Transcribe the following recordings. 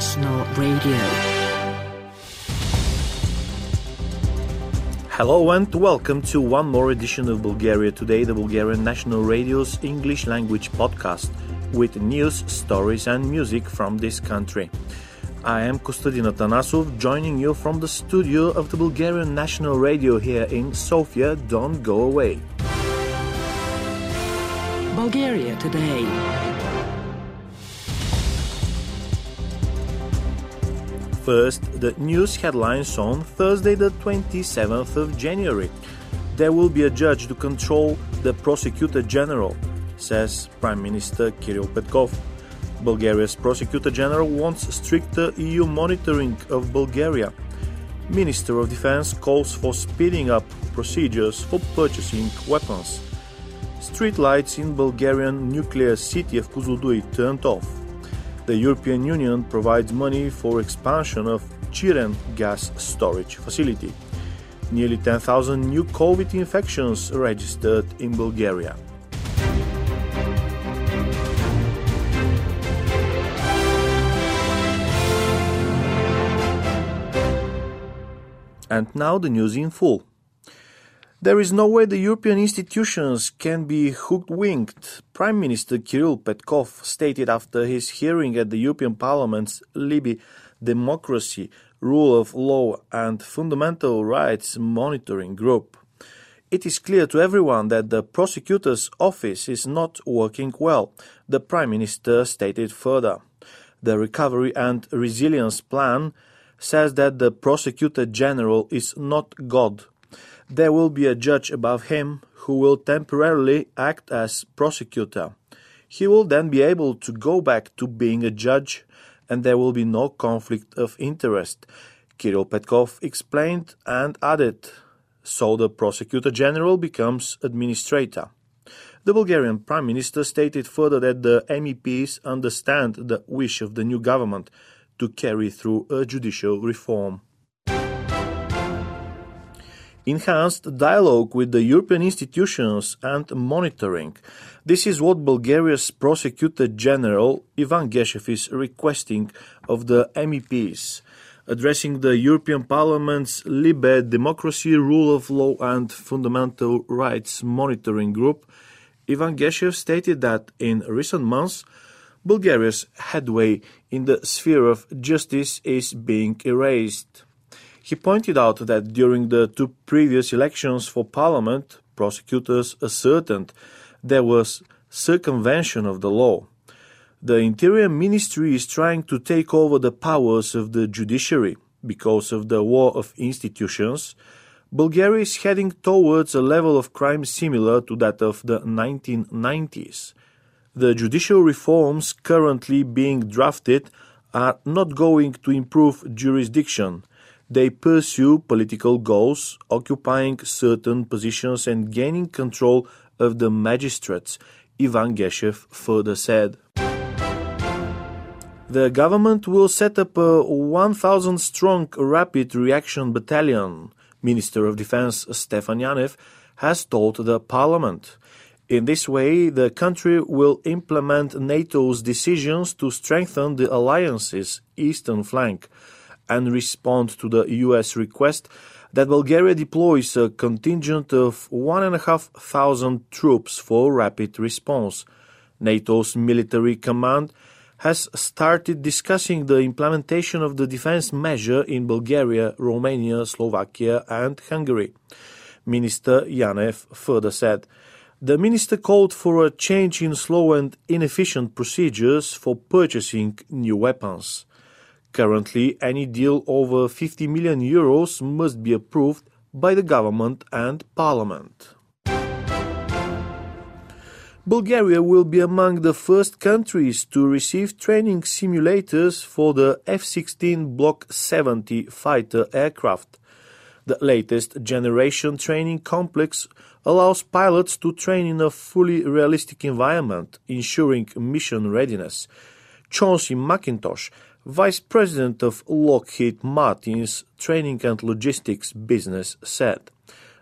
National Radio. Hello and welcome to one more edition of Bulgaria Today, the Bulgarian National Radio's English language podcast with news, stories, and music from this country. I am Kostadin Atanasov, joining you from the studio of the Bulgarian National Radio here in Sofia. Don't go away. Bulgaria Today. First, the news headlines on Thursday, the 27th of January. There will be a judge to control the prosecutor general, says Prime Minister Kirill Petkov. Bulgaria's prosecutor general wants stricter EU monitoring of Bulgaria. Minister of Defense calls for speeding up procedures for purchasing weapons. Street lights in Bulgarian nuclear city of Kozloduy turned off the European Union provides money for expansion of Chiren gas storage facility. Nearly 10,000 new COVID infections registered in Bulgaria. And now the news in full. There is no way the European institutions can be hoodwinked, Prime Minister Kirill Petkov stated after his hearing at the European Parliament's Libe Democracy, Rule of Law and Fundamental Rights Monitoring Group. It is clear to everyone that the prosecutor's office is not working well, the Prime Minister stated further. The Recovery and Resilience Plan says that the Prosecutor General is not God there will be a judge above him who will temporarily act as prosecutor. He will then be able to go back to being a judge and there will be no conflict of interest. Kirill Petkov explained and added, so the prosecutor general becomes administrator. The Bulgarian Prime Minister stated further that the MEPs understand the wish of the new government to carry through a judicial reform enhanced dialogue with the European institutions and monitoring. This is what Bulgaria's Prosecutor General Ivan Geshev is requesting of the MEPs. Addressing the European Parliament's Libe Democracy, Rule of Law and Fundamental Rights Monitoring Group, Ivan Geshev stated that in recent months, Bulgaria's headway in the sphere of justice is being erased. He pointed out that during the two previous elections for parliament, prosecutors ascertained there was circumvention of the law. The Interior Ministry is trying to take over the powers of the judiciary because of the war of institutions. Bulgaria is heading towards a level of crime similar to that of the 1990s. The judicial reforms currently being drafted are not going to improve jurisdiction they pursue political goals, occupying certain positions and gaining control of the magistrates, Ivan Geshev further said. The government will set up a 1,000 strong rapid reaction battalion, Minister of Defense Stefan Yanev has told the parliament. In this way, the country will implement NATO's decisions to strengthen the alliance's eastern flank and respond to the US request that Bulgaria deploys a contingent of 1,500 troops for rapid response. NATO's military command has started discussing the implementation of the defense measure in Bulgaria, Romania, Slovakia, and Hungary. Minister Yanev further said. The minister called for a change in slow and inefficient procedures for purchasing new weapons. Currently, any deal over 50 million euros must be approved by the government and parliament. Bulgaria will be among the first countries to receive training simulators for the F 16 Block 70 fighter aircraft. The latest generation training complex allows pilots to train in a fully realistic environment, ensuring mission readiness. Chauncey McIntosh Vice President of Lockheed Martin's Training and Logistics business said.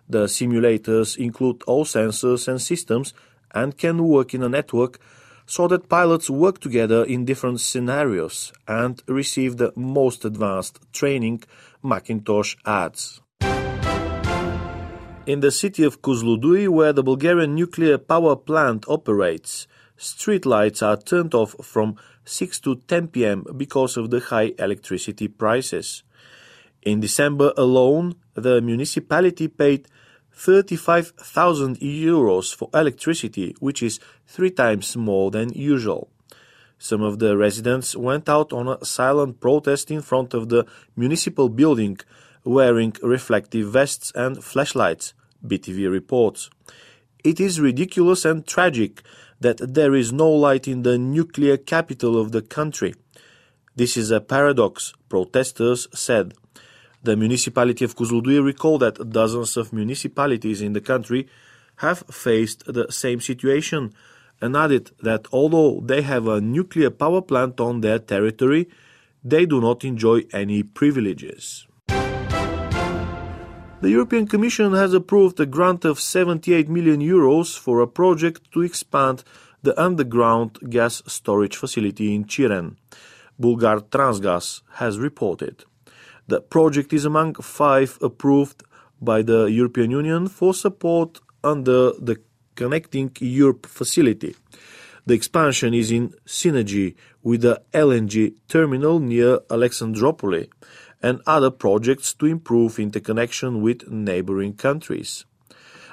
The simulators include all sensors and systems and can work in a network so that pilots work together in different scenarios and receive the most advanced training, McIntosh adds. In the city of Kozloduy, where the Bulgarian nuclear power plant operates, street lights are turned off from 6 to 10 pm because of the high electricity prices. In December alone, the municipality paid 35,000 euros for electricity, which is three times more than usual. Some of the residents went out on a silent protest in front of the municipal building, wearing reflective vests and flashlights, BTV reports. It is ridiculous and tragic that there is no light in the nuclear capital of the country. This is a paradox, protesters said. The municipality of Kozloduy recalled that dozens of municipalities in the country have faced the same situation and added that although they have a nuclear power plant on their territory, they do not enjoy any privileges. The European Commission has approved a grant of 78 million euros for a project to expand the underground gas storage facility in Chiren. Bulgartransgaz has reported. The project is among five approved by the European Union for support under the Connecting Europe facility. The expansion is in synergy with the LNG terminal near Alexandropoli and other projects to improve interconnection with neighboring countries.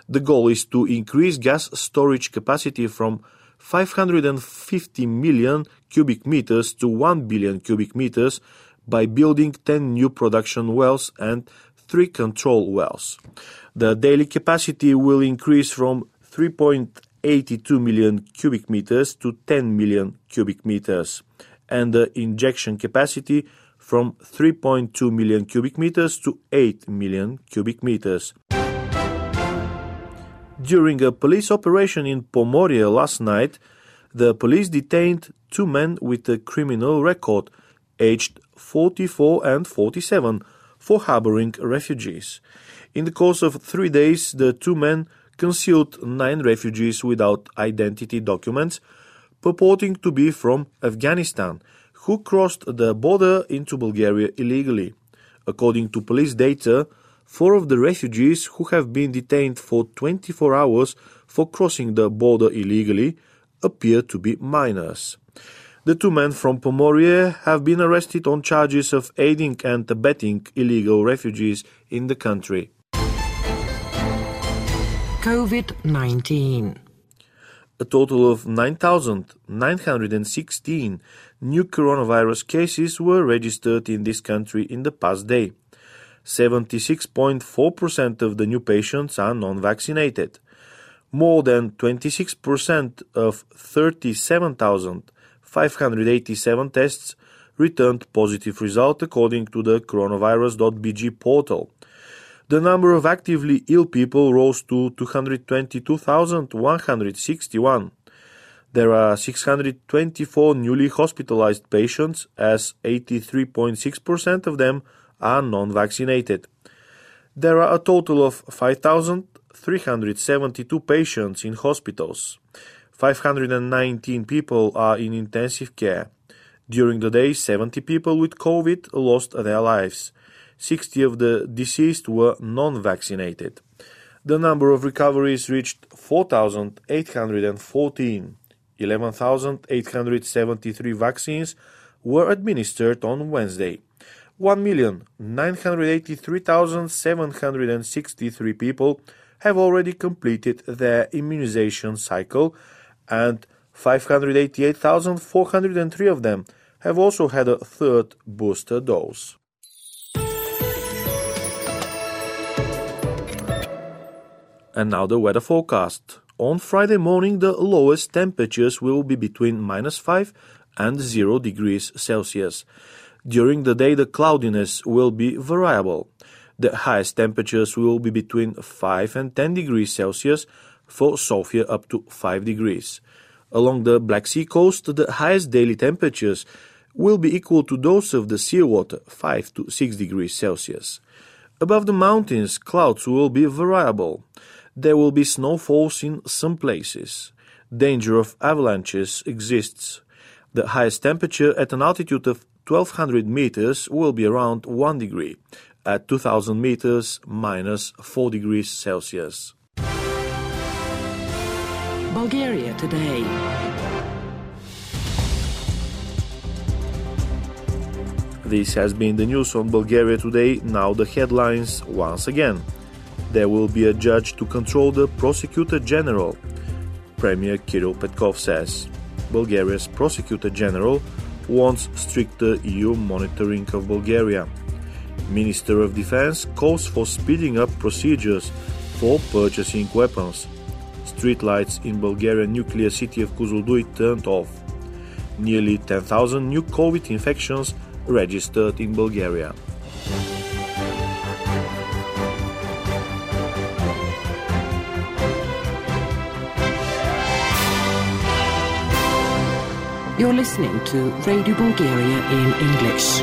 The goal is to increase gas storage capacity from 550 million cubic meters to 1 billion cubic meters by building 10 new production wells and 3 control wells. The daily capacity will increase from 3.82 million cubic meters to 10 million cubic meters, and the injection capacity from 3.2 million cubic meters to 8 million cubic meters. During a police operation in Pomorie last night, the police detained two men with a criminal record, aged 44 and 47 for harboring refugees. In the course of three days, the two men concealed nine refugees without identity documents, purporting to be from Afghanistan, who crossed the border into Bulgaria illegally. According to police data, four of the refugees who have been detained for 24 hours for crossing the border illegally appear to be minors. The two men from Pomorie have been arrested on charges of aiding and abetting illegal refugees in the country. COVID 19. A total of 9,916 new coronavirus cases were registered in this country in the past day. 76.4% of the new patients are non vaccinated. More than 26% of 37,587 tests returned positive result according to the coronavirus.bg portal. The number of actively ill people rose to 222,161. There are 624 newly hospitalized patients, as 83.6% of them are non vaccinated. There are a total of 5,372 patients in hospitals. 519 people are in intensive care. During the day, 70 people with COVID lost their lives. 60 of the deceased were non vaccinated. The number of recoveries reached 4,814. 11,873 vaccines were administered on Wednesday. 1,983,763 people have already completed their immunization cycle and 588,403 of them have also had a third booster dose. And now the weather forecast. On Friday morning, the lowest temperatures will be between minus 5 and 0 degrees Celsius. During the day, the cloudiness will be variable. The highest temperatures will be between 5 and 10 degrees Celsius, for Sofia up to 5 degrees. Along the Black Sea coast, the highest daily temperatures will be equal to those of the seawater, 5 to 6 degrees Celsius. Above the mountains, clouds will be variable. There will be snowfalls in some places. danger of avalanches exists. The highest temperature at an altitude of 1200 meters will be around 1 degree, at 2000 meters minus 4 degrees Celsius. Bulgaria today. This has been the news on Bulgaria today. Now the headlines once again. There will be a judge to control the prosecutor general. Premier Kirill Petkov says. Bulgaria's prosecutor general wants stricter EU monitoring of Bulgaria. Minister of Defense calls for speeding up procedures for purchasing weapons. Streetlights in Bulgarian nuclear city of Kozloduy turned off. Nearly 10,000 new COVID infections registered in Bulgaria. You're listening to Radio Bulgaria in English.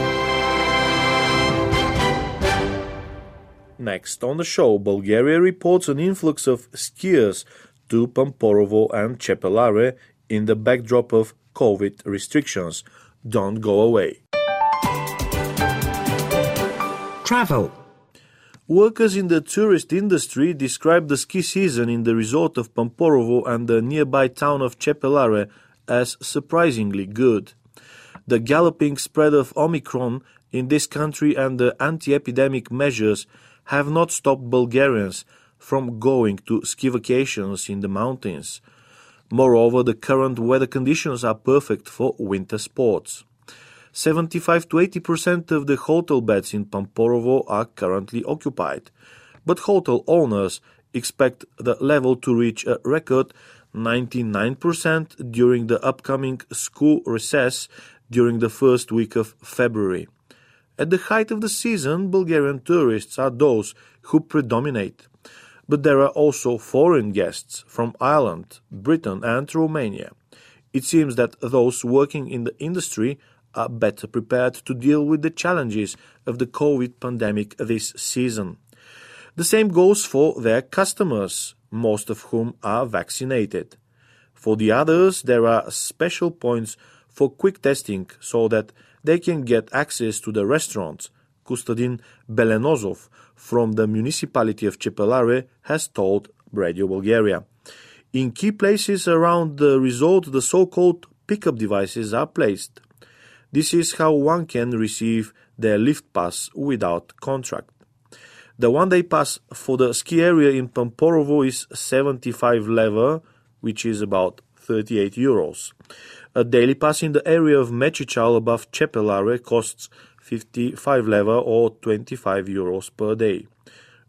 Next on the show, Bulgaria reports an influx of skiers to Pamporovo and Chepelare in the backdrop of COVID restrictions. Don't go away. Travel. Workers in the tourist industry describe the ski season in the resort of Pamporovo and the nearby town of Chepelare as surprisingly good. The galloping spread of Omicron in this country and the anti epidemic measures have not stopped Bulgarians from going to ski vacations in the mountains. Moreover, the current weather conditions are perfect for winter sports. 75 to 80% of the hotel beds in Pamporovo are currently occupied, but hotel owners expect the level to reach a record 99% during the upcoming school recess during the first week of February. At the height of the season, Bulgarian tourists are those who predominate. But there are also foreign guests from Ireland, Britain, and Romania. It seems that those working in the industry are better prepared to deal with the challenges of the COVID pandemic this season. The same goes for their customers, most of whom are vaccinated. For the others, there are special points for quick testing so that they can get access to the restaurants. Kostadin Belenozov from the municipality of Chepelare has told Radio Bulgaria. In key places around the resort, the so called pickup devices are placed. This is how one can receive their lift pass without contract. The one-day pass for the ski area in Pamporovo is 75 leva, which is about 38 euros. A daily pass in the area of Mechi Chal above Chepelare costs 55 leva or 25 euros per day.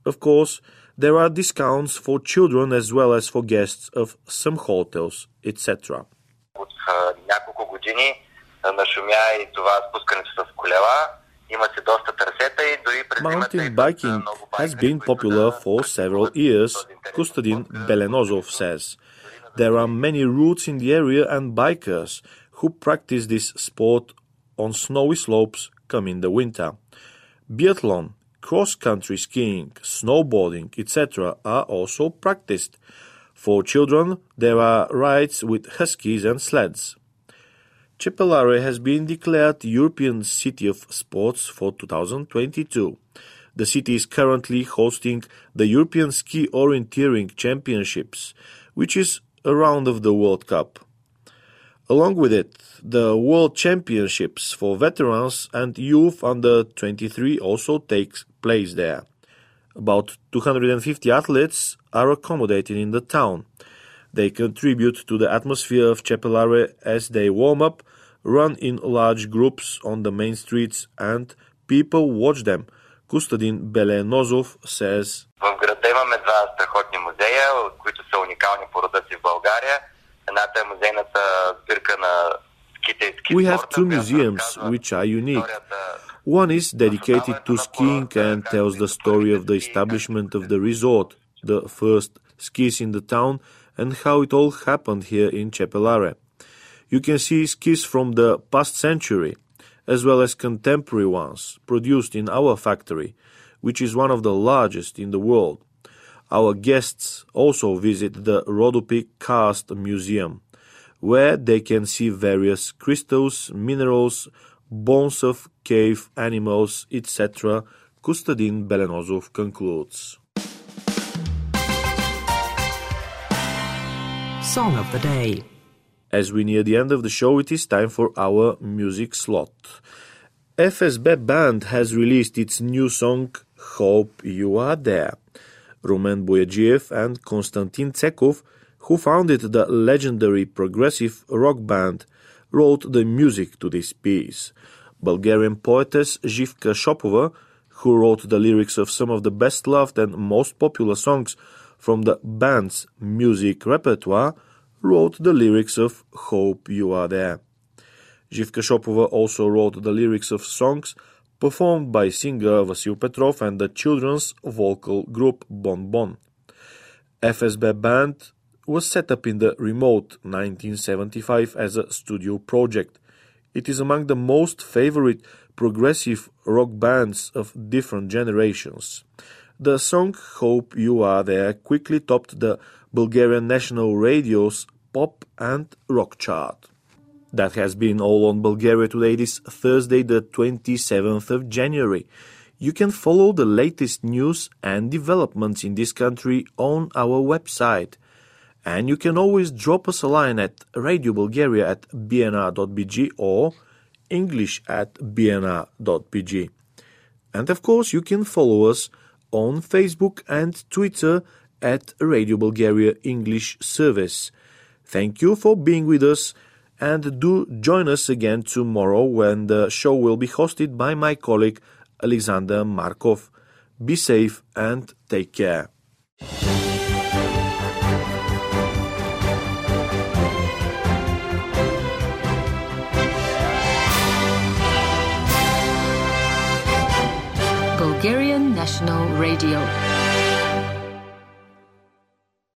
Of course, there are discounts for children as well as for guests of some hotels, etc. От няколко години нашумя и това спускането с колела. Mountain biking has been popular for several years, Kostadin Belenozov says. There are many routes in the area and bikers who practice this sport on snowy slopes come in the winter. Biathlon, cross-country skiing, snowboarding, etc. are also practiced. For children, there are rides with huskies and sleds. Chepelare has been declared European City of Sports for 2022. The city is currently hosting the European Ski Orienteering Championships, which is a round of the World Cup. Along with it, the World Championships for veterans and youth under 23 also takes place there. About 250 athletes are accommodated in the town. They contribute to the atmosphere of Chepelare as they warm up run in large groups on the main streets and people watch them. Костадин Беленозов says. В града имаме два страхотни музея, които са уникални по рода си в България. Едната е музейната сбирка на We have two museums which are unique. One is dedicated to skiing and tells the story of the establishment of the resort, the first skis in the town, and how it all happened here in Chepelare. You can see skis from the past century, as well as contemporary ones produced in our factory, which is one of the largest in the world. Our guests also visit the Rodopy Karst Museum, where they can see various crystals, minerals, bones of cave animals, etc. Kostadin Belenozov concludes. Song of the Day. As we near the end of the show, it is time for our music slot. FSB Band has released its new song Hope You Are There. Rumen Boyadzhiev and Konstantin Tsekov, who founded the legendary progressive rock band, wrote the music to this piece. Bulgarian poetess Zhivka Shopova, who wrote the lyrics of some of the best loved and most popular songs from the band's music repertoire, wrote the lyrics of Hope You Are There. Zhivka Shopova also wrote the lyrics of songs performed by singer Vasil Petrov and the children's vocal group Bon Bon. FSB Band was set up in the remote 1975 as a studio project. It is among the most favorite progressive rock bands of different generations. The song Hope You Are There quickly topped the Bulgarian national radio's pop and rock chart. That has been all on Bulgaria Today this Thursday, the 27th of January. You can follow the latest news and developments in this country on our website. And you can always drop us a line at Radio Bulgaria at bnr.bg or English at bnr.bg. And of course, you can follow us on Facebook and Twitter at Radio Bulgaria English Service. Thank you for being with us and do join us again tomorrow when the show will be hosted by my colleague Alexander Markov. Be safe and take care. Bulgarian National Radio.